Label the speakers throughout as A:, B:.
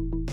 A: Hello, and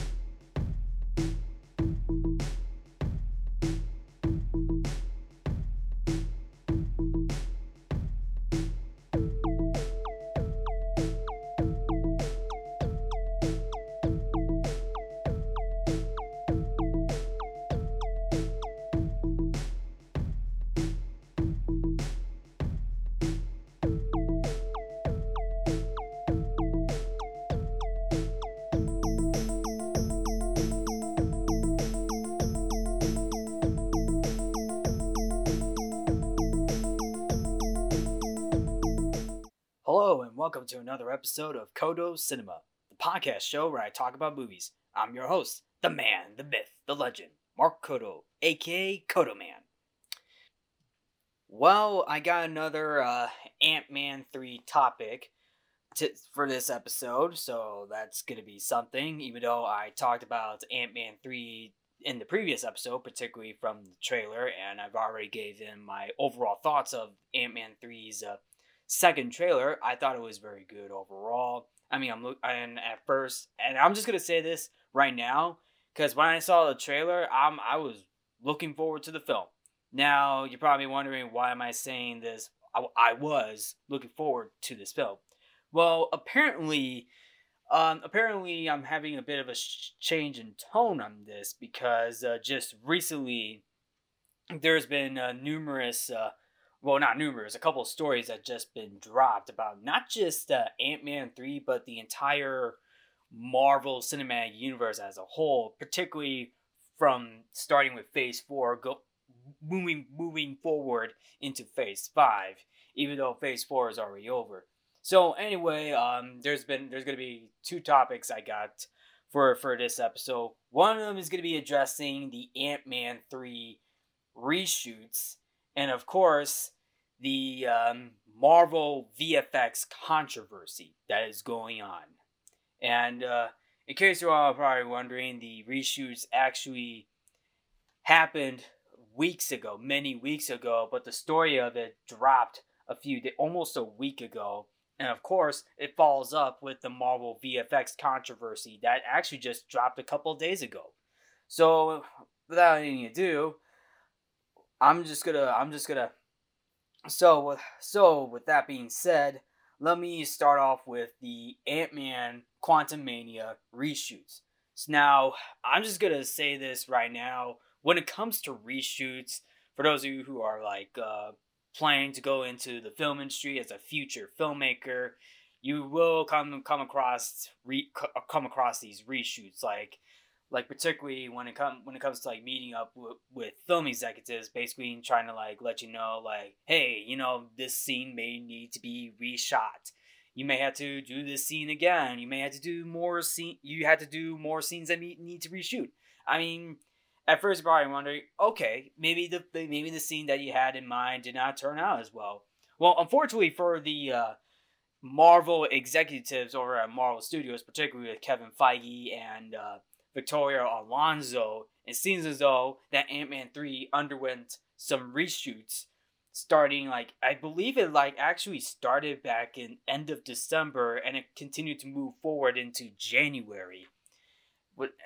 A: welcome to another episode of Codo Cinema, the podcast show where I talk about movies. I'm your host, the man, the myth, the legend, Mark Codo, aka Codoman. Well, I got another uh, Ant Man 3 topic to, for this episode, so that's going to be something, even though I talked about Ant Man 3 in the previous episode, particularly from the trailer, and I've already gave them my overall thoughts of Ant Man 3's. Uh, second trailer, I thought it was very good overall. I mean, I'm look and at first, and I'm just gonna say this right now because when I saw the trailer, I'm I was looking forward to the film. Now you're probably wondering why am I saying this? I, I was looking forward to this film. Well, apparently, um, apparently I'm having a bit of a sh- change in tone on this because uh, just recently there's been uh, numerous. Uh, well, not numerous, a couple of stories that just been dropped about not just uh, Ant Man 3, but the entire Marvel Cinematic Universe as a whole, particularly from starting with Phase 4, go, moving, moving forward into Phase 5, even though Phase 4 is already over. So anyway, um, there's been there's gonna be two topics I got for for this episode. One of them is gonna be addressing the Ant Man three reshoots, and of course the um, Marvel VFX controversy that is going on. And uh, in case you're all probably wondering, the reshoots actually happened weeks ago, many weeks ago, but the story of it dropped a few days, almost a week ago. And of course, it follows up with the Marvel VFX controversy that actually just dropped a couple days ago. So, without any ado, I'm just gonna I'm just gonna so, so with that being said, let me start off with the Ant Man Quantumania reshoots. So now, I'm just gonna say this right now. When it comes to reshoots, for those of you who are like uh, planning to go into the film industry as a future filmmaker, you will come come across re, come across these reshoots. Like like particularly when it comes when it comes to like meeting up with, with film executives basically trying to like let you know like hey you know this scene may need to be reshot. You may have to do this scene again. You may have to do more scene you had to do more scenes that need to reshoot. I mean at first you're probably wondering okay maybe the maybe the scene that you had in mind did not turn out as well. Well unfortunately for the uh, marvel executives over at marvel studios particularly with kevin feige and uh, Victoria Alonso, it seems as though that Ant Man 3 underwent some reshoots starting like I believe it like actually started back in end of December and it continued to move forward into January.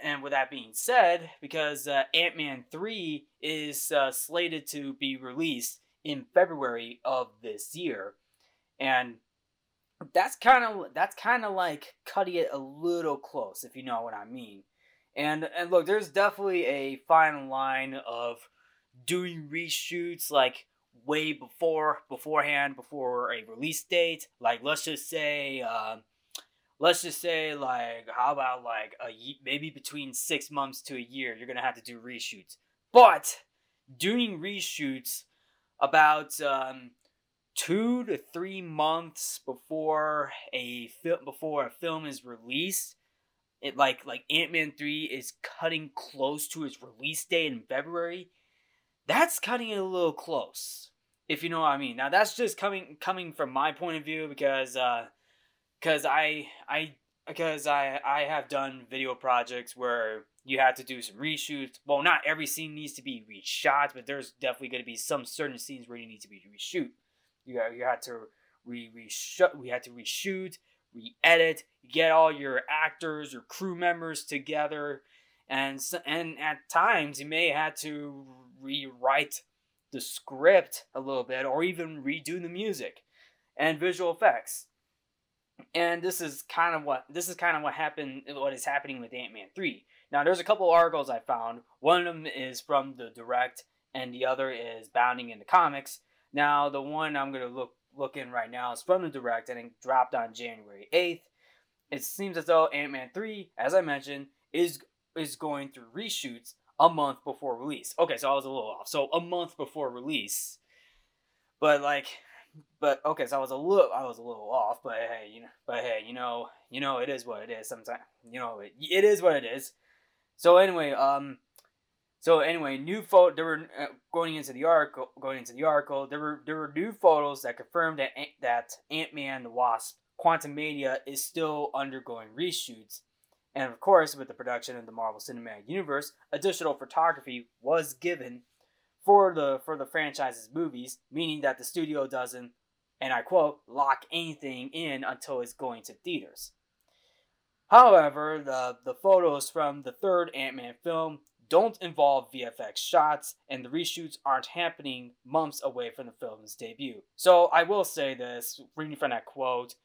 A: And with that being said, because uh, Ant Man 3 is uh, slated to be released in February of this year. And that's kind of that's kind of like cutting it a little close if you know what I mean. And and look, there's definitely a fine line of doing reshoots like way before beforehand before a release date. Like let's just say uh, let's just say like how about like a maybe between six months to a year you're gonna have to do reshoots. But doing reshoots about um, two to three months before a film before a film is released it like like Ant-Man 3 is cutting close to its release date in February, that's cutting it a little close. If you know what I mean. Now that's just coming coming from my point of view because uh cuz I I because I I have done video projects where you have to do some reshoots. Well, not every scene needs to be reshot, but there's definitely going to be some certain scenes where you need to be reshoot. You you had to re reshoot. We had to reshoot, re-edit, get all your actors or crew members together, and and at times you may have to rewrite the script a little bit or even redo the music and visual effects. And this is kind of what this is kind of what happened what is happening with Ant-Man 3. Now there's a couple articles I found. One of them is from the direct and the other is bounding in the comics. Now the one I'm going to look look in right now is from the direct and it dropped on January 8th. It seems as though Ant-Man 3, as I mentioned, is is going through reshoots a month before release. Okay, so I was a little off. So a month before release. But like but okay, so I was a little I was a little off, but hey, you know, but hey, you know, you know it is what it is sometimes. You know, it, it is what it is. So anyway, um so anyway, new photo. There were uh, going into the article. Going into the article, there were there were new photos that confirmed that that Ant Man the Wasp Quantumania is still undergoing reshoots, and of course, with the production of the Marvel Cinematic Universe, additional photography was given for the for the franchise's movies, meaning that the studio doesn't, and I quote, lock anything in until it's going to theaters. However, the, the photos from the third Ant Man film don't involve VFX shots, and the reshoots aren't happening months away from the film's debut. So I will say this, reading from that quote,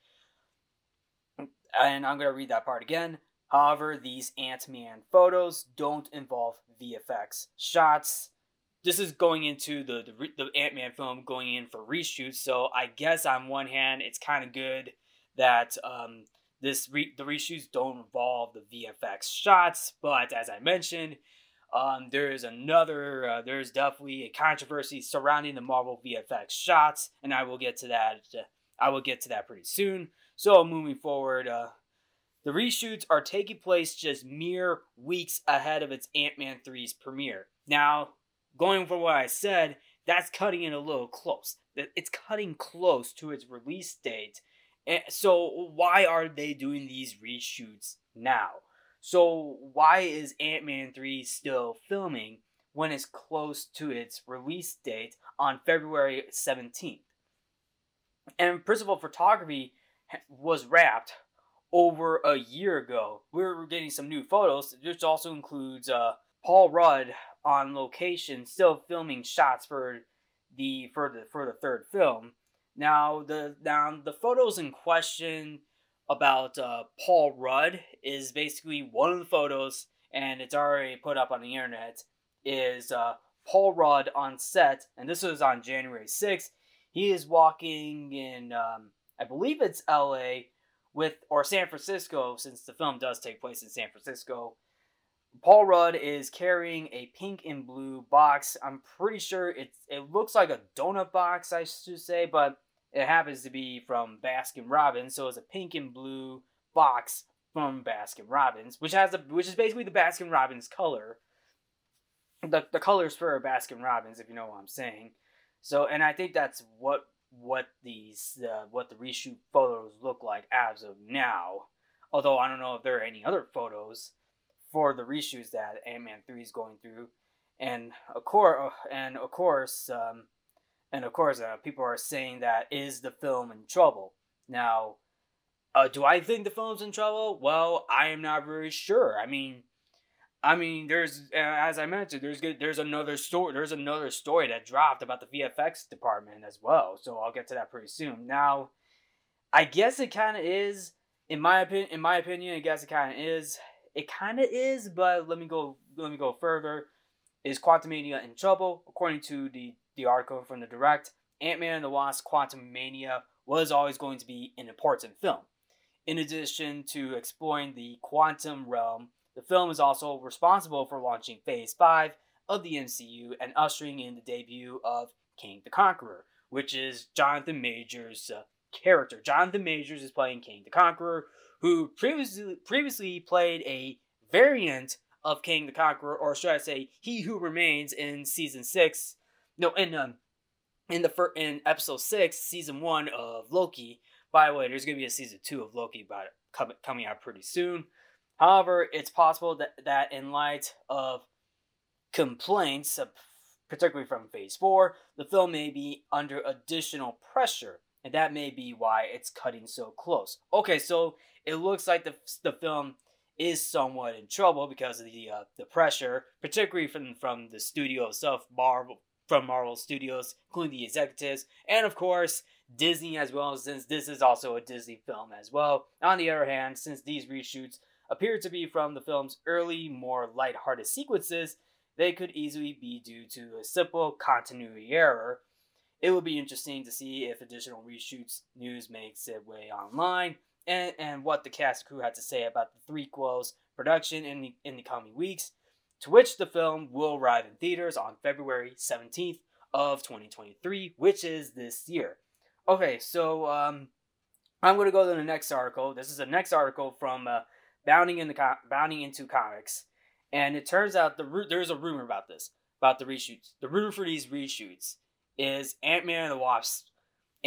A: and I'm going to read that part again. However, these Ant Man photos don't involve VFX shots. This is going into the, the, the Ant Man film going in for reshoots, so I guess on one hand, it's kind of good that um, this re- the reshoots don't involve the VFX shots, but as I mentioned, um, there's another, uh, there's definitely a controversy surrounding the Marvel VFX shots, and I will get to that. Uh, I will get to that pretty soon. So moving forward, uh, the reshoots are taking place just mere weeks ahead of its Ant-Man 3's premiere. Now, going from what I said, that's cutting it a little close. It's cutting close to its release date. And so why are they doing these reshoots now? So why is Ant-Man 3 still filming when it's close to its release date on February 17th? And principal photography was wrapped over a year ago. We are getting some new photos, which also includes uh, Paul Rudd on location, still filming shots for the for the for the third film. Now the now the photos in question about uh, Paul Rudd is basically one of the photos, and it's already put up on the internet. Is uh, Paul Rudd on set, and this was on January 6th. He is walking in, um, I believe it's L.A. with or San Francisco, since the film does take place in San Francisco. Paul Rudd is carrying a pink and blue box. I'm pretty sure it's it looks like a donut box, I should say, but it happens to be from Baskin Robbins, so it's a pink and blue box from Baskin Robbins, which has a which is basically the Baskin Robbins color. The the colors for Baskin Robbins, if you know what I'm saying. So, and I think that's what what these uh, what the reshoot photos look like as of now. Although I don't know if there are any other photos for the reshoots that Ant Man three is going through, and of course, and of course, um, and of course, uh, people are saying that is the film in trouble. Now, uh, do I think the film's in trouble? Well, I am not very sure. I mean, I mean, there's uh, as I mentioned, there's there's another story, there's another story that dropped about the VFX department as well. So I'll get to that pretty soon. Now, I guess it kind of is, in my opinion. In my opinion, I guess it kind of is. It kind of is, but let me go. Let me go further. Is Quantumania in trouble? According to the the article from the direct, Ant Man and the Wasp Quantumania was always going to be an important film. In addition to exploring the quantum realm, the film is also responsible for launching Phase 5 of the MCU and ushering in the debut of Kang the Conqueror, which is Jonathan Majors' uh, character. Jonathan Majors is playing Kang the Conqueror, who previously previously played a variant of Kang the Conqueror, or should I say, He Who Remains in season six no, in um, in the fir- in episode six, season one of Loki. By the way, there's gonna be a season two of Loki about com- coming out pretty soon. However, it's possible that that in light of complaints, particularly from Phase Four, the film may be under additional pressure. and that may be why it's cutting so close. Okay, so it looks like the the film is somewhat in trouble because of the uh, the pressure, particularly from from the studio itself, Marvel from Marvel Studios, including the executives, and of course Disney as well, since this is also a Disney film as well. On the other hand, since these reshoots appear to be from the film's early, more light-hearted sequences, they could easily be due to a simple continuity error. It would be interesting to see if additional reshoots news makes its way online and, and what the cast crew had to say about the three threequels production in the, in the coming weeks, to which the film will arrive in theaters on February 17th of 2023, which is this year. Okay, so um, I'm going to go to the next article. This is the next article from uh, Bounding, in the Bounding into Comics, and it turns out the there's a rumor about this about the reshoots. The rumor for these reshoots is Ant Man and the Wasp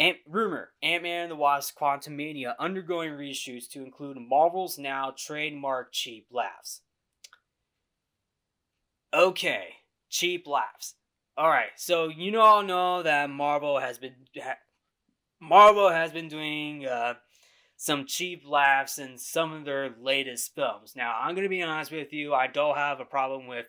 A: Ant rumor: Ant-Man and the Wasp: Quantumania undergoing reshoots to include Marvel's now trademark cheap laughs. Okay, cheap laughs. All right, so you all know that Marvel has been ha, Marvel has been doing uh, some cheap laughs in some of their latest films. Now, I'm gonna be honest with you, I don't have a problem with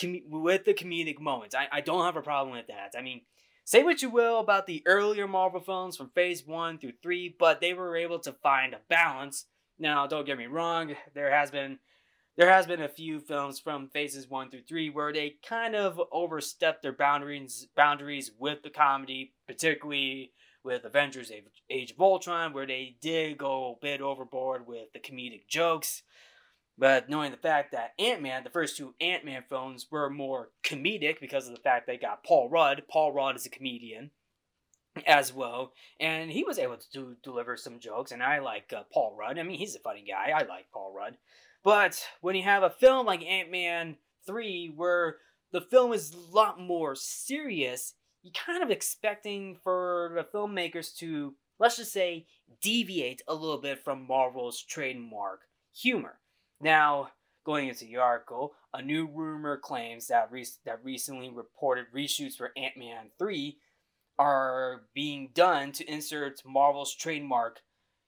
A: com- with the comedic moments. I, I don't have a problem with that. I mean, Say what you will about the earlier Marvel films from Phase 1 through 3, but they were able to find a balance. Now, don't get me wrong, there has been there has been a few films from phases 1 through 3 where they kind of overstepped their boundaries boundaries with the comedy, particularly with Avengers Age of Ultron where they did go a bit overboard with the comedic jokes. But knowing the fact that Ant Man, the first two Ant Man films, were more comedic because of the fact they got Paul Rudd. Paul Rudd is a comedian as well, and he was able to do, deliver some jokes. And I like uh, Paul Rudd. I mean, he's a funny guy. I like Paul Rudd. But when you have a film like Ant Man 3, where the film is a lot more serious, you're kind of expecting for the filmmakers to, let's just say, deviate a little bit from Marvel's trademark humor. Now, going into the article, a new rumor claims that re- that recently reported reshoots for Ant Man 3 are being done to insert Marvel's trademark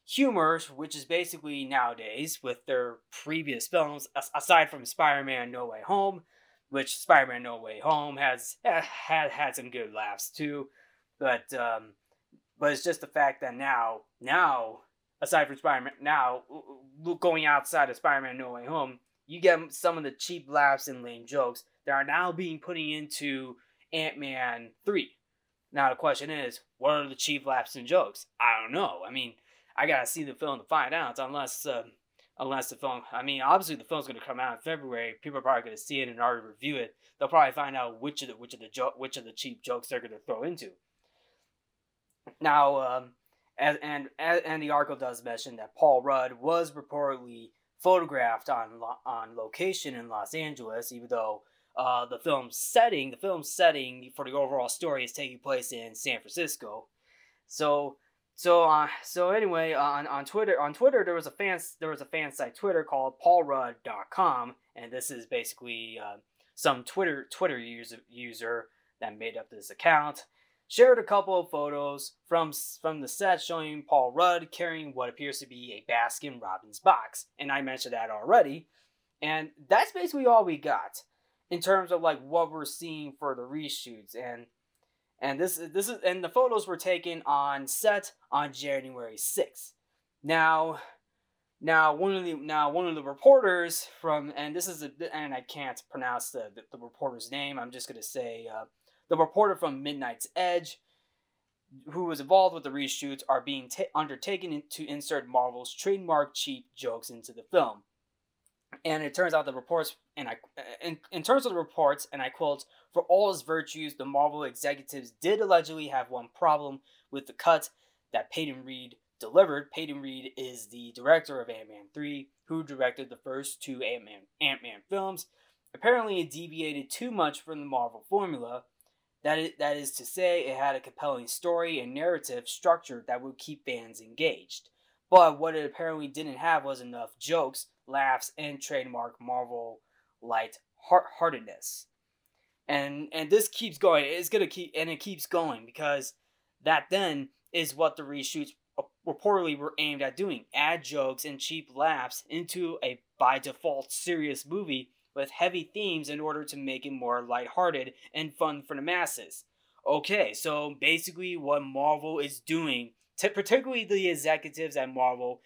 A: humor, which is basically nowadays with their previous films, aside from Spider Man No Way Home, which Spider Man No Way Home has had, had some good laughs too. But um, but it's just the fact that now now aside from Spider-Man, now going outside of Spider-Man No Way Home, you get some of the cheap laughs and lame jokes that are now being put into Ant-Man 3. Now the question is, what are the cheap laughs and jokes? I don't know. I mean, I gotta see the film to find out. Unless, uh, unless the film, I mean, obviously the film's gonna come out in February. People are probably gonna see it and already review it. They'll probably find out which of the which of the jo- which of the cheap jokes they're gonna throw into. Now, um, and, and and the article does mention that Paul Rudd was reportedly photographed on on location in Los Angeles, even though uh, the film's setting, the film's setting for the overall story is taking place in San Francisco. So so uh, so anyway, on, on Twitter on Twitter there was a fan there was a fan site Twitter called paulrudd.com and this is basically uh, some Twitter Twitter user user that made up this account shared a couple of photos from from the set showing Paul Rudd carrying what appears to be a Baskin Robbins box, and I mentioned that already. And that's basically all we got in terms of like what we're seeing for the reshoots and and this this is and the photos were taken on set on January 6th. Now now one of the now one of the reporters from and this is a and I can't pronounce the the, the reporter's name. I'm just gonna say uh, the reporter from Midnight's Edge, who was involved with the reshoots, are being undertaken to insert Marvel's trademark cheap jokes into the film. And it turns out the reports, and I, in, in terms of the reports, and I quote, for all his virtues, the Marvel executives did allegedly have one problem with the cut that Peyton Reed delivered. Peyton Reed is the director of Ant Man 3, who directed the first two Ant Man Ant Man films. Apparently, it deviated too much from the Marvel formula, that is, that is to say, it had a compelling story and narrative structure that would keep fans engaged. But what it apparently didn't have was enough jokes, laughs, and trademark Marvel light heartedness. And and this keeps going. It's gonna keep and it keeps going because that then is what the reshoots reportedly were aimed at doing add jokes and cheap laughs into a by default serious movie with heavy themes in order to make it more lighthearted and fun for the masses. Okay, so basically, what Marvel is doing, particularly the executives at Marvel,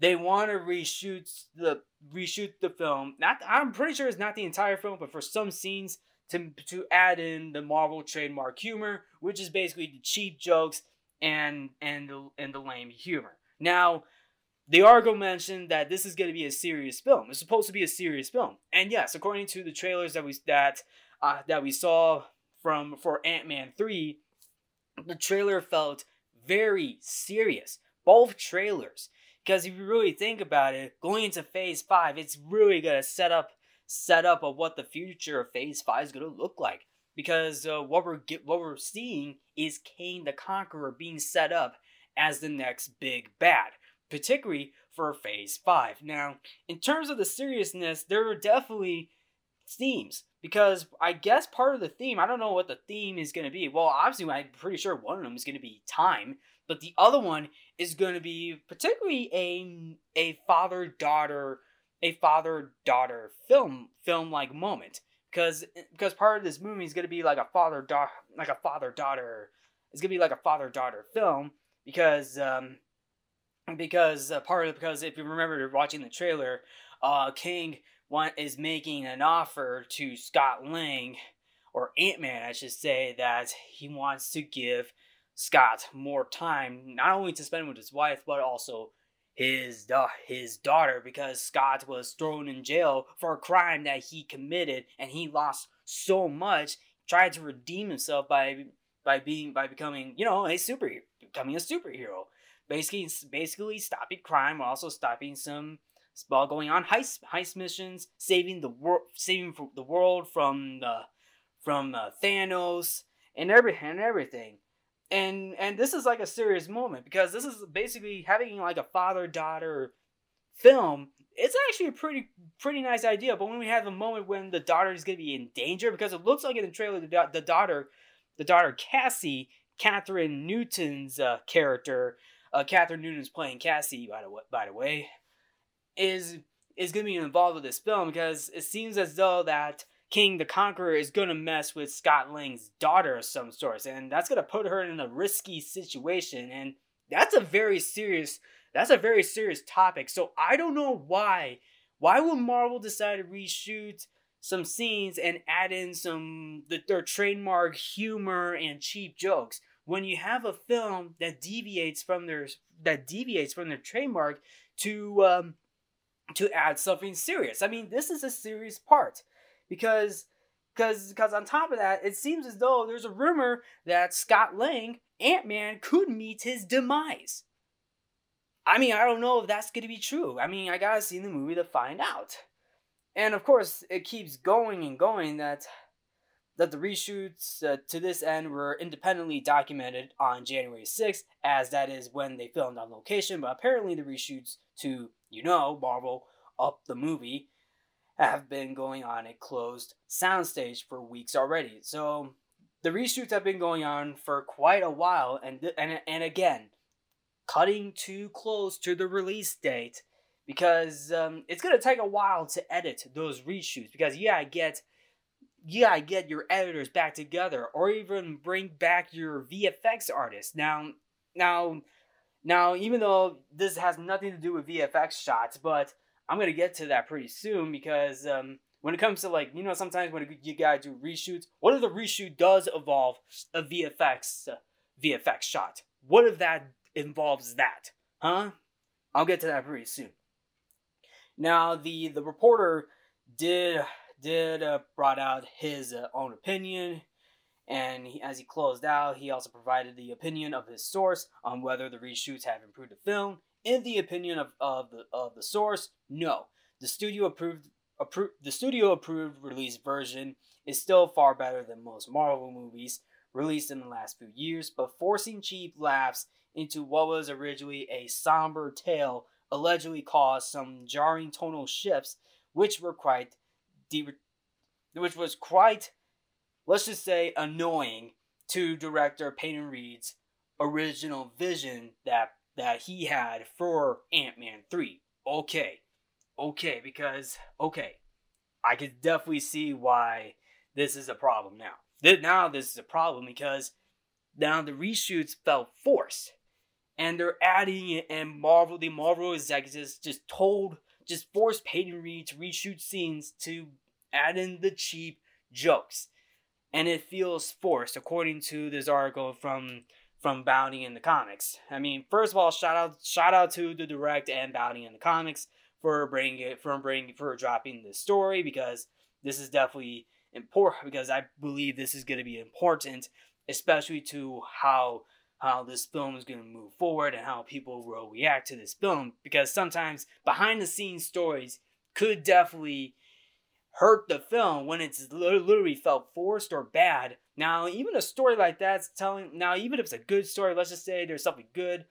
A: they want to reshoot the reshoot the film. Not, I'm pretty sure it's not the entire film, but for some scenes to to add in the Marvel trademark humor, which is basically the cheap jokes and and the, and the lame humor. Now, the Argo mentioned that this is going to be a serious film. It's supposed to be a serious film, and yes, according to the trailers that we that uh, that we saw from for Ant Man three, the trailer felt very serious. Both trailers, because if you really think about it, going into Phase five, it's really gonna set up set up of what the future of Phase five is gonna look like. Because uh, what we're get, what we're seeing is Kang the Conqueror being set up as the next big bad particularly for Phase 5. Now, in terms of the seriousness, there are definitely themes because I guess part of the theme, I don't know what the theme is going to be. Well, obviously, I'm pretty sure one of them is going to be time, but the other one is going to be particularly a a father daughter a father daughter film film like moment. Because because part of this movie is going to be like a father daughter like a father daughter it's going to be like a father daughter film because um because uh, part of because if you remember watching the trailer, uh, Kang want, is making an offer to Scott Lang or Ant Man, I should say, that he wants to give Scott more time, not only to spend with his wife, but also his uh, his daughter, because Scott was thrown in jail for a crime that he committed, and he lost so much. Tried to redeem himself by by being by becoming, you know, a superhero, becoming a superhero basically basically stopping crime while also stopping some while going on heist heist missions, saving the world, saving the world from the from uh, Thanos and every and everything. And and this is like a serious moment because this is basically having like a father daughter film. It's actually a pretty pretty nice idea. But when we have a moment when the daughter is gonna be in danger because it looks like in the trailer the, the daughter the daughter Cassie Kathryn Newton's uh, character uh, Kathryn Newton's playing Cassie, by the way, by the way, is is going to be involved with this film because it seems as though that Kang the Conqueror is going to mess with Scott Lang's daughter of some sort, and that's going to put her in a risky situation, and that's a very serious that's a very serious topic. So I don't know why why would Marvel decide to reshoot some scenes and add in some the, their trademark humor and cheap jokes when you have a film that deviates from their that deviates from their trademark to um, to add something serious. I mean, this is a serious part because because because on top of that, it seems as though there's a rumor that Scott Lang, Ant Man, could meet his demise. I mean, I don't know if that's going to be true. I mean, I gotta see the movie to find out. And of course, it keeps going and going that that the reshoots uh, to this end were independently documented on January 6th, as that is when they filmed on location, but apparently the reshoots to, you know, Marvel Up the Movie have been going on a closed soundstage for weeks already. So the reshoots have been going on for quite a while, and, and, and again, cutting too close to the release date because um, it's to take a while to edit those reshoots because yeah i get you gotta get your editors back together or even bring back your VFX artists. Now, now, now, even though this has nothing to do with VFX shots, but I'm gonna get to that pretty soon because um, when it comes to like you know sometimes when you gotta do reshoots, what if the reshoot does evolve a VFX uh, VFX shot? What if that involves that? Huh? I'll get to that pretty soon. Now the the reporter did did uh, brought out his uh, own opinion, and he, as he closed out, he also provided the opinion of his source on whether the reshoots have improved the film. In the opinion of, of the of the source, no. The studio approved approved the studio approved release version is still far better than most Marvel movies released in the last few years, but forcing cheap laughs into what was originally a somber tale allegedly caused some jarring tonal shifts, which were quite de- which was quite, let's just say, annoying to director Peyton Reed's original vision that that he had for Ant-Man 3. Okay. Okay, because okay. I could definitely see why this is a problem now. Now this is a problem because now the reshoots felt forced. And they're adding it and Marvel the Marvel executives just told just forced Peyton Reed to reshoot scenes to add in the cheap jokes. And it feels forced, according to this article from from Bounty in the comics. I mean, first of all, shout out shout out to the direct and Bounty in the comics for bringing it for bringing for dropping this story because this is definitely important because I believe this is going to be important, especially to how how this film is going to move forward and how people will react to this film because sometimes behind the scenes stories could definitely hurt the film when it's literally felt forced or bad. Now, even a story like that's telling now even if it's a good story, let's just say there's something good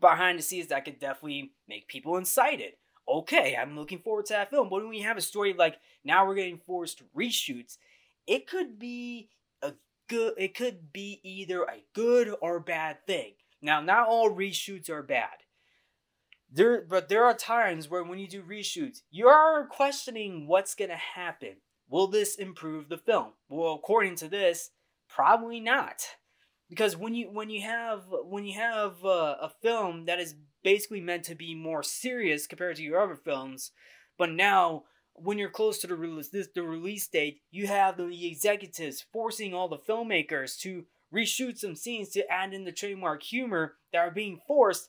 A: behind the scenes that could definitely make people incited. Okay, I'm looking forward to that film. But when we have a story like now we're getting forced reshoots, it could be a good it could be either a good or bad thing. Now, not all reshoots are bad. There, but there are times where when you do reshoots, you are questioning what's gonna happen. Will this improve the film? Well, according to this, probably not, because when you when you have when you have uh, a film that is basically meant to be more serious compared to your other films, but now when you're close to the release this the release date, you have the executives forcing all the filmmakers to reshoot some scenes to add in the trademark humor that are being forced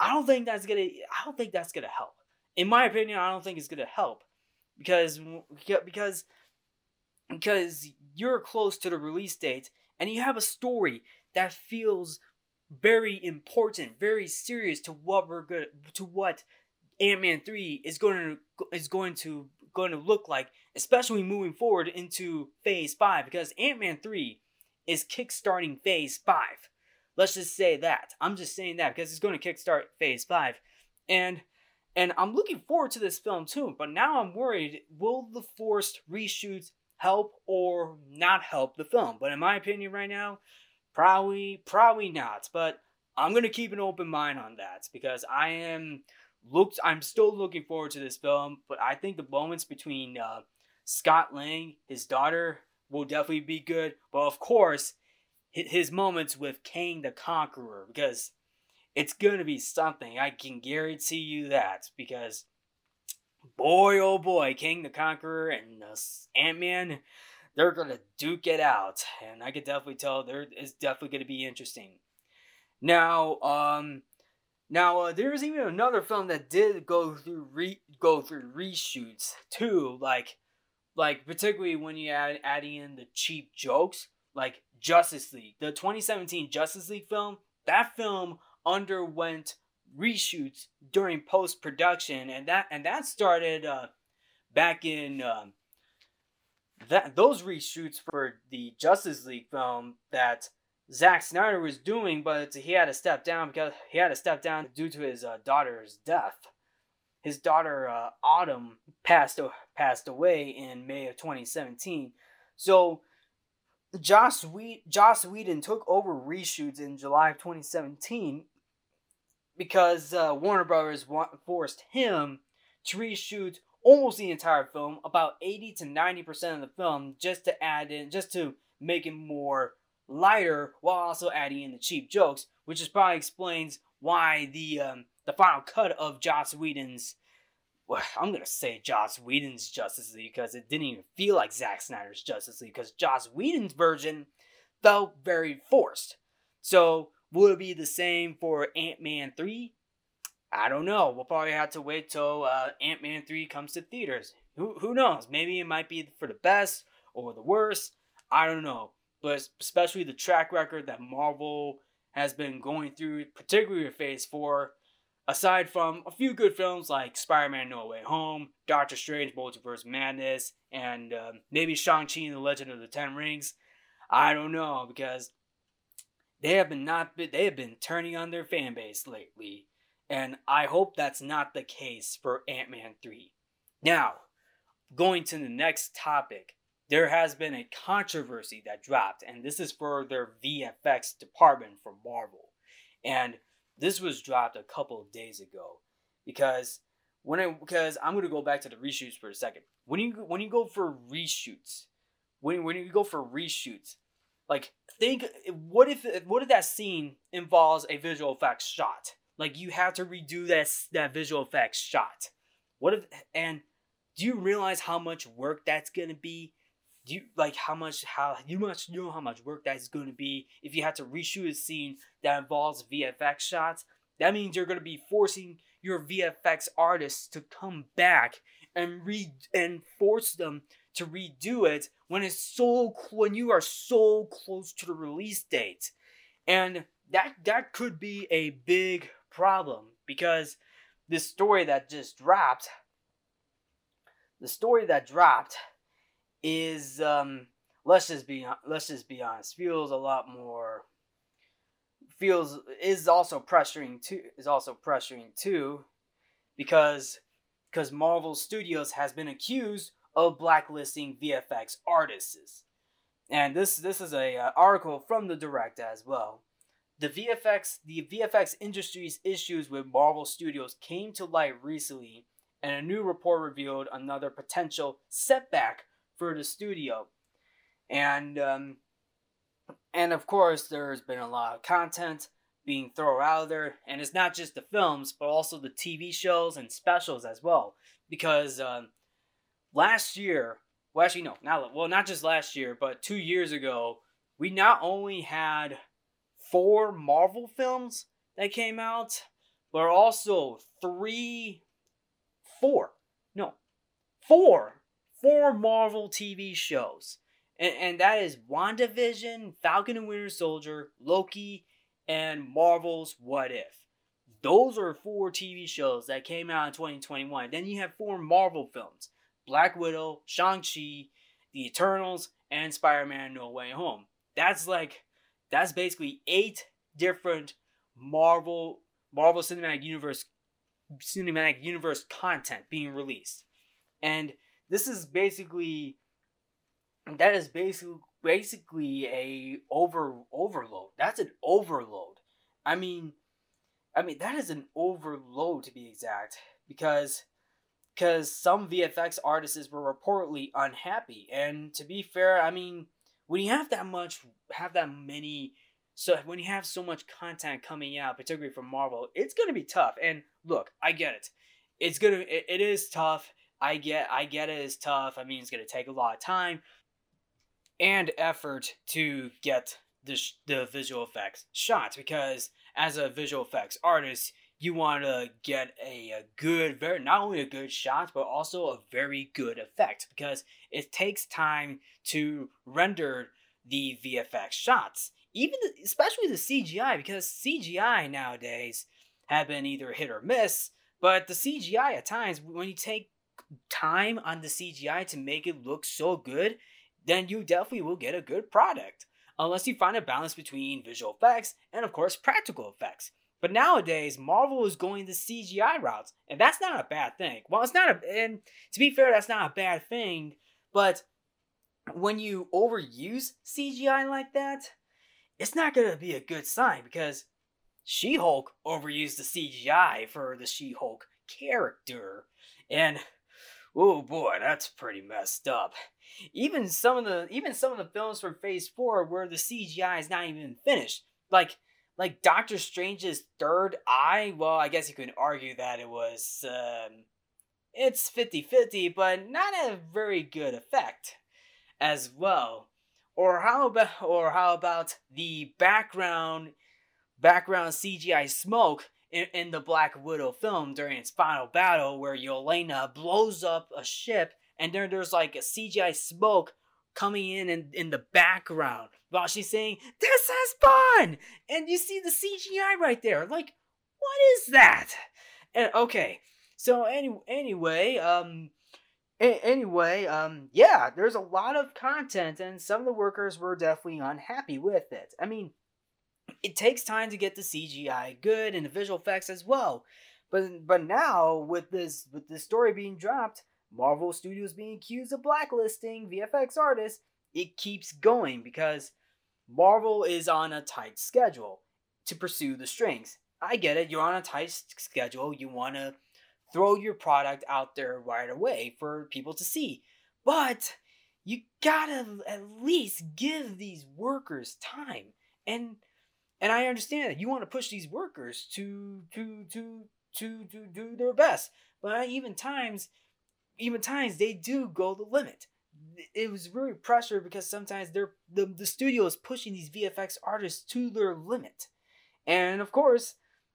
A: I don't think that's gonna. I don't think that's gonna help. In my opinion, I don't think it's gonna help because because because you're close to the release date and you have a story that feels very important, very serious to what we're good to what Ant-Man 3 is going to is going to going to look like, especially moving forward into phase 5 because Ant-Man 3 is kickstarting phase 5. Let's just say that. I'm just saying that because it's going to kickstart Phase Five, and and I'm looking forward to this film too. But now I'm worried: will the forced reshoots help or not help the film? But in my opinion, right now, probably probably not. But I'm gonna keep an open mind on that because I am looked. I'm still looking forward to this film, but I think the moments between uh, Scott Lang, his daughter, will definitely be good. But of course, his moments with Kang the Conqueror because it's going to be something. I can guarantee you that because boy, oh boy, Kang the Conqueror and Ant Man, they're going to duke it out. And I can definitely tell there is definitely going to be interesting. Now, um, now uh, there's even another film that did go through re- go through reshoots too, like like particularly when you add adding in the cheap jokes, like Justice League. The 2017 Justice League film, that film underwent reshoots during post production, and that and that started uh, back in um, that those reshoots for the Justice League film that Zack Snyder was doing, but he had to step down because he had to step down due to his uh, daughter's death. His daughter uh, Autumn passed passed away in May of 2017. So Joss, we- Joss Whedon took over reshoots in July of 2017 because uh, Warner Brothers wa- forced him to reshoot almost the entire film, about 80 to 90% of the film, just to add in, just to make it more lighter while also adding in the cheap jokes, which is probably explains why the um, the final cut of Joss Whedon's well, I'm gonna say Joss Whedon's Justice League because it didn't even feel like Zack Snyder's Justice League because Joss Whedon's version felt very forced. So will it be the same for Ant Man three? I don't know. We'll probably have to wait till uh, Ant Man three comes to theaters. Who who knows? Maybe it might be for the best or the worst. I don't know. But especially the track record that Marvel has been going through, particularly with Phase four aside from a few good films like Spider-Man: No Way Home, Doctor Strange: Multiverse Madness, and um, maybe Shang-Chi and the Legend of the Ten Rings, I don't know because they have been not they have been turning on their fan base lately, and I hope that's not the case for Ant-Man three. Now, going to the next topic, there has been a controversy that dropped, and this is for their VFX department for Marvel. And this was dropped a couple of days ago because when I because I'm gonna go back to the reshoots for a second. When you when you go for reshoots, when when you go for reshoots, like think what if what if that scene involves a visual effects shot? Like you have to redo that that visual effects shot. What if and do you realize how much work that's gonna be? Do you like how much how you must know how much work that's gonna be if you have to reshoot a scene that involves VFX shots? That means you're gonna be forcing your VFX artists to come back and read and force them to redo it when it's so when you are so close to the release date. And that that could be a big problem because this story that just dropped the story that dropped is um let's just be let's just be honest feels a lot more feels is also pressuring too is also pressuring too because because Marvel Studios has been accused of blacklisting VFX artists. And this this is a uh, article from the director as well. The VFX the VFX industry's issues with Marvel Studios came to light recently, and a new report revealed another potential setback for the studio. And um, and of course, there's been a lot of content being thrown out there, and it's not just the films, but also the TV shows and specials as well. Because um, last year, well, actually, no, not well, not just last year, but two years ago, we not only had four Marvel films that came out, but also three, four, no, four, four Marvel TV shows and, and that is WandaVision, Falcon and Winter Soldier, Loki, and Marvel's What If. Those are four TV shows that came out in 2021. Then you have four Marvel films Black Widow, Shang-Chi, The Eternals, and Spider Man No Way Home. That's like, that's basically eight different Marvel Marvel Cinematic Universe cinematic universe content being released. And this is basically that is basically basically a over overload. That's an overload. I mean, I mean that is an overload to be exact because because some VFX artists were reportedly unhappy. And to be fair, I mean, when you have that much, have that many, so when you have so much content coming out, particularly from Marvel, it's gonna be tough. And look, I get it. It's gonna, it, it is tough. I get, I get it. It's tough. I mean, it's gonna take a lot of time and effort to get the, sh- the visual effects shots because as a visual effects artist you want to get a, a, good very not only a good shot but also a very good effect because it takes time to render the vfx shots even the, especially the cgi because cgi nowadays have been either hit or miss but the cgi at times when you take time on the cgi to make it look so good then you definitely will get a good product. Unless you find a balance between visual effects and, of course, practical effects. But nowadays, Marvel is going the CGI routes, and that's not a bad thing. Well, it's not a, and to be fair, that's not a bad thing, but when you overuse CGI like that, it's not to be a good sign because She Hulk overused the CGI for the She Hulk character. And oh boy, that's pretty messed up. Even some of the even some of the films from Phase Four where the CGI is not even finished, like like Doctor Strange's third eye. Well, I guess you could argue that it was um, it's 50-50, but not a very good effect as well. Or how about or how about the background background CGI smoke in, in the Black Widow film during its final battle where Yelena blows up a ship and then there's like a CGI smoke coming in in, in the background while she's saying, This is fun! And you see the CGI right there. Like, what is that? And okay, so any, anyway, um, anyway, um, yeah, there's a lot of content, and some of the workers were definitely unhappy with it. I mean, it takes time to get the CGI good and the visual effects as well. But but now with this with this story being dropped, Marvel Studios being accused of blacklisting VFX artists, it keeps going because Marvel is on a tight schedule to pursue the strings. I get it, you're on a tight schedule, you want to throw your product out there right away for people to see. But you gotta at least give these workers time. And and I understand that you want to push these workers to to to to to do their best. But even times even times they do go the limit. It was really pressure because sometimes they're the, the studio is pushing these VFX artists to their limit. And of course,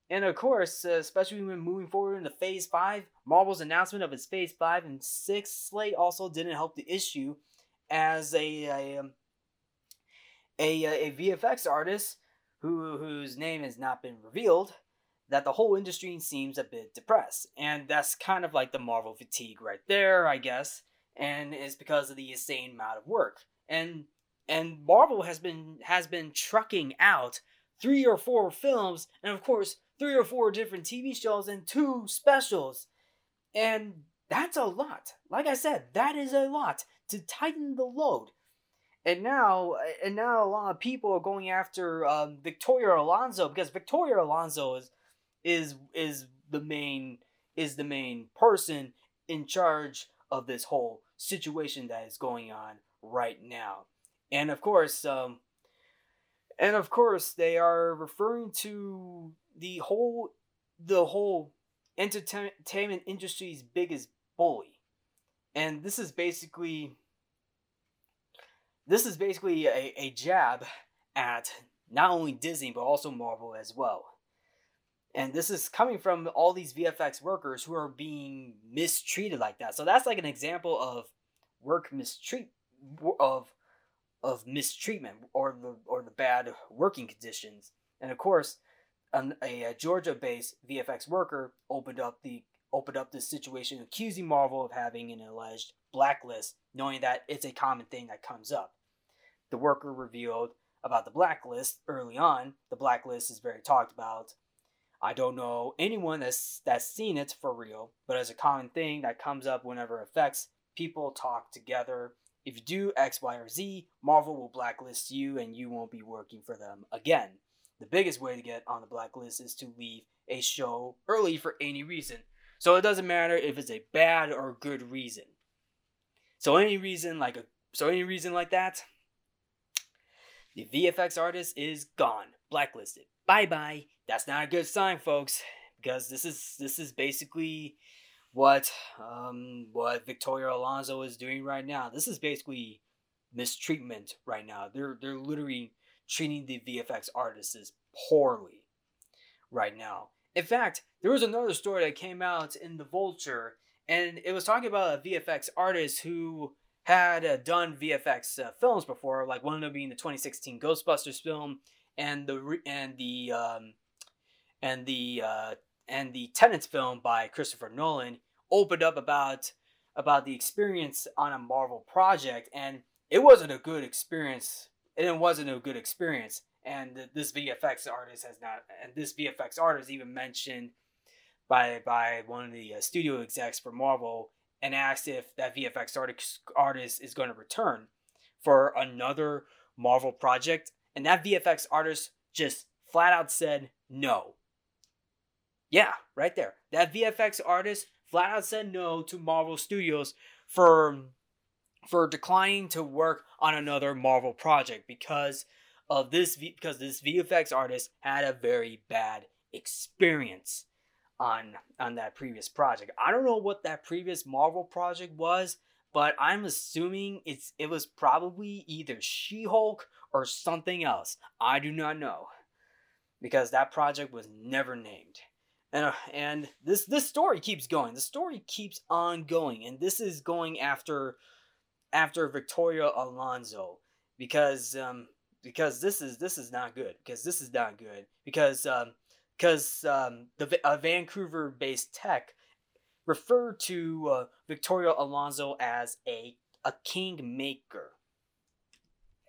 A: and of course, uh, especially when moving forward into Phase 5, Marvel's announcement of its Phase 5 and 6 slate also didn't help the issue as a, a, um, a, a, VFX artist who, whose name has not been revealed that the whole industry seems a bit depressed. And that's kind of like the Marvel fatigue right there, I guess. And it's because of the insane amount of work. And and Marvel has been has been trucking out three or four films, and of course, three or four different TV shows and two specials. And that's a lot. Like I said, that is a lot to tighten the load. And now, and now a lot of people are going after um, Victoria Alonso because Victoria Alonso is is is the main is the main person in charge of this whole situation that is going on right now. And of course, um, and of course, they are referring to the whole the whole entertainment industry's biggest bully. And this is basically this is basically a, a jab at not only Disney but also Marvel as well. And this is coming from all these VFX workers who are being mistreated like that. So that's like an example of work mistreat of of mistreatment or the or the bad working conditions. And of course, an, a, a Georgia-based VFX worker opened up the opened up this situation, accusing Marvel of having an alleged blacklist, knowing that it's a common thing that comes up. The worker revealed about the blacklist early on. The blacklist is very talked about. I don't know anyone that's that's seen it for real, but as a common thing that comes up whenever effects people talk together if you do X, Y, or Z, Marvel will blacklist you and you won't be working for them again. The biggest way to get on the blacklist is to leave a show early for any reason. So it doesn't matter if it's a bad or good reason. So any reason like a so any reason like that, the VFX artist is gone, blacklisted. Bye bye. That's not a good sign, folks, because this is this is basically what um, what Victoria Alonso is doing right now. This is basically mistreatment right now. They're they're literally treating the VFX artists poorly right now. In fact, there was another story that came out in the Vulture, and it was talking about a VFX artist who had uh, done VFX uh, films before, like one of them being the 2016 Ghostbusters film, and the and the um, and the uh, and the Tenet film by Christopher Nolan opened up about about the experience on a Marvel project, and it wasn't a good experience. And it wasn't a good experience. And this VFX artist has not, and this VFX artist even mentioned by by one of the uh, studio execs for Marvel, and asked if that VFX artist artist is going to return for another Marvel project, and that VFX artist just flat out said no. Yeah, right there. That VFX artist flat out said no to Marvel Studios for for declining to work on another Marvel project because of this because this VFX artist had a very bad experience on on that previous project. I don't know what that previous Marvel project was, but I'm assuming it's it was probably either She-Hulk or something else. I do not know because that project was never named and uh, and this this story keeps going. The story keeps on going, and this is going after after Victoria Alonso because um because this is this is not good because this is not good because um because um the a Vancouver based tech referred to uh, Victoria Alonso as a a king maker.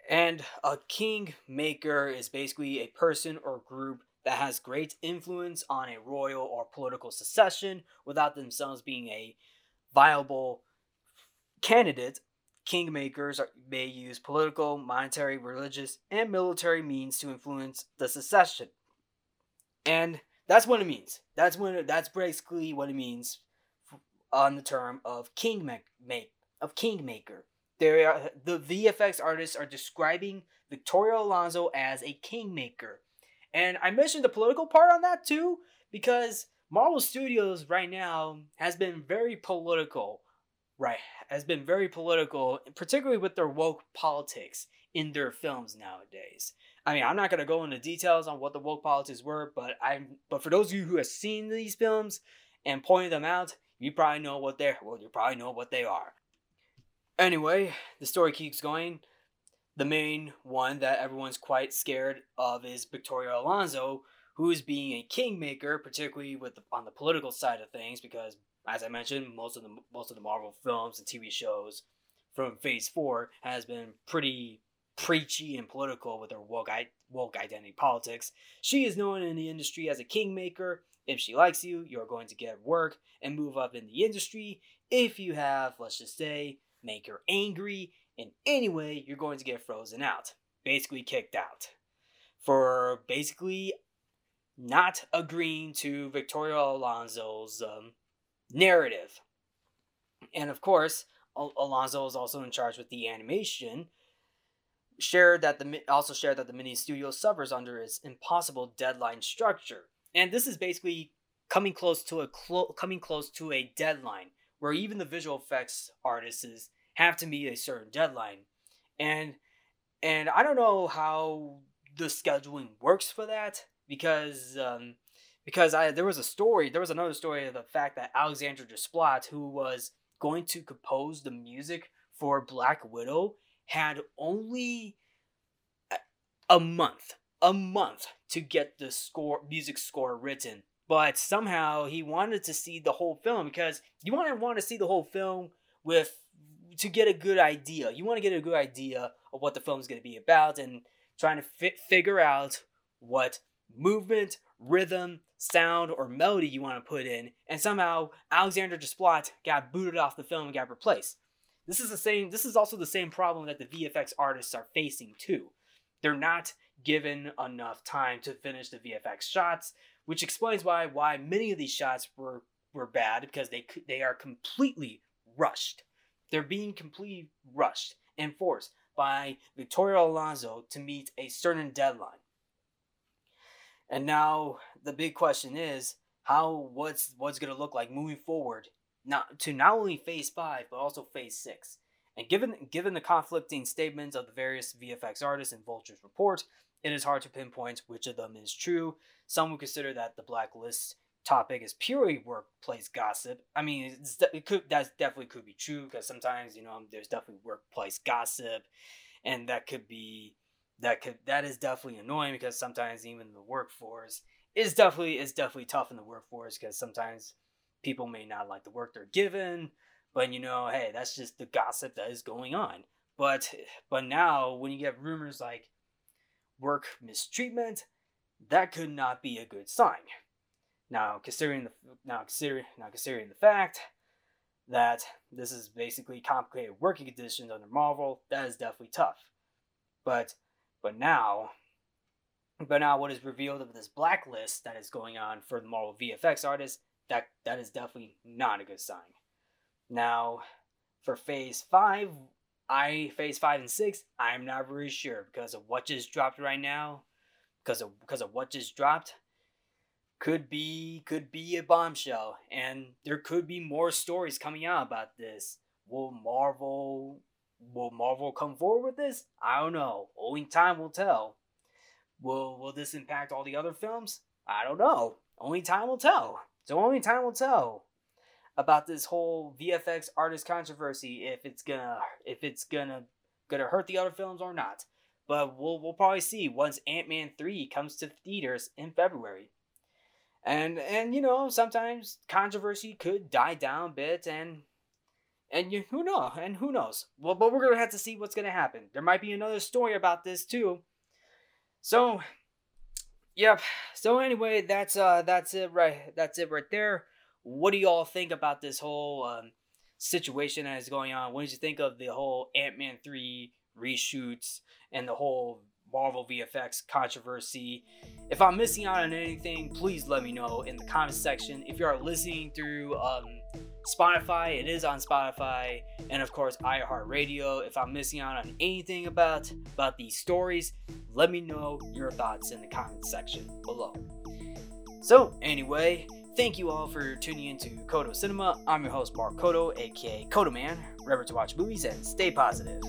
A: And a king maker is basically a person or group that has great influence on a royal or political succession without themselves being a viable candidate kingmakers may use political, monetary, religious, and military means to influence the succession. And that's what it means. That's when that's basically what it means on the term of king make of kingmaker. There are the VFX artists are describing Victoria Alonso as a kingmaker. And I mentioned the political part on that too because Marvel Studios right now has been very political, right? Has been very political, particularly with their woke politics in their films nowadays. I mean, I'm not gonna go into details on what the woke politics were, but I'm but for those of you who have seen these films and pointed them out, you probably know what they're well, you probably know what they are. Anyway, the story keeps going. The main one that everyone's quite scared of is Victoria Alonso, who is being a kingmaker, particularly with the, on the political side of things, because as I mentioned, most of the most of the Marvel films and TV shows from Phase Four has been pretty preachy and political with her woke, woke identity politics. She is known in the industry as a kingmaker. If she likes you, you're going to get work and move up in the industry. If you have, let's just say, make her angry in any way, you're going to get frozen out. Basically, kicked out. For basically not agreeing to Victoria Alonso's um, narrative. And of course, Al- Alonso is also in charge with the animation, shared that the also shared that the mini studio suffers under its impossible deadline structure, and this is basically coming close to a clo- coming close to a deadline where even the visual effects artists have to meet a certain deadline, and and I don't know how the scheduling works for that because um, because I there was a story there was another story of the fact that Alexandre Desplat who was going to compose the music for Black Widow had only a month, a month to get the score, music score written. But somehow he wanted to see the whole film because you want to want to see the whole film with to get a good idea. You want to get a good idea of what the film is going to be about and trying to fit, figure out what movement, rhythm, sound, or melody you want to put in. And somehow Alexandre Desplat got booted off the film and got replaced. This is the same. This is also the same problem that the VFX artists are facing too. They're not given enough time to finish the VFX shots, which explains why why many of these shots were were bad because they they are completely rushed. They're being completely rushed and forced by Victoria Alonso to meet a certain deadline. And now the big question is how what's what's going to look like moving forward not to not only phase 5 but also phase 6 and given given the conflicting statements of the various vfx artists in vulture's report it is hard to pinpoint which of them is true. Some would consider that the blacklist topic is purely workplace gossip. I mean it could that definitely could be true because sometimes you know um, there's definitely workplace gossip and that could be that could that is definitely annoying because sometimes even the workforce is definitely is definitely tough in the workforce because sometimes people may not like the work they're given, but you know, hey, that's just the gossip that is going on. But but now when you get rumors like work mistreatment, that could not be a good sign. Now considering the now considering now considering the fact that this is basically complicated working conditions under Marvel, that is definitely tough. But but now but now what is revealed of this blacklist that is going on for the Marvel VFX artists that that is definitely not a good sign. Now, for phase five, I phase five and six, I'm not very sure because of what just dropped right now. Because of because of what just dropped, could be could be a bombshell, and there could be more stories coming out about this. Will Marvel will Marvel come forward with this? I don't know. Only time will tell. Will will this impact all the other films? I don't know. Only time will tell. So only time will tell about this whole VFX artist controversy if it's gonna if it's gonna gonna hurt the other films or not. But we'll we'll probably see once Ant Man three comes to theaters in February. And and you know sometimes controversy could die down a bit and and you who know and who knows. Well, but we're gonna have to see what's gonna happen. There might be another story about this too. So Yep. So anyway, that's uh that's it right that's it right there. What do y'all think about this whole um situation that is going on. What did you think of the whole Ant Man 3 reshoots and the whole Marvel VFX controversy? If I'm missing out on anything, please let me know in the comment section. If you are listening through um, Spotify, it is on Spotify, and of course iHeartRadio. If I'm missing out on anything about about these stories, let me know your thoughts in the comment section below. So, anyway, thank you all for tuning in to Codo Cinema. I'm your host, Mark Codo, aka Codoman. Remember to watch movies and stay positive.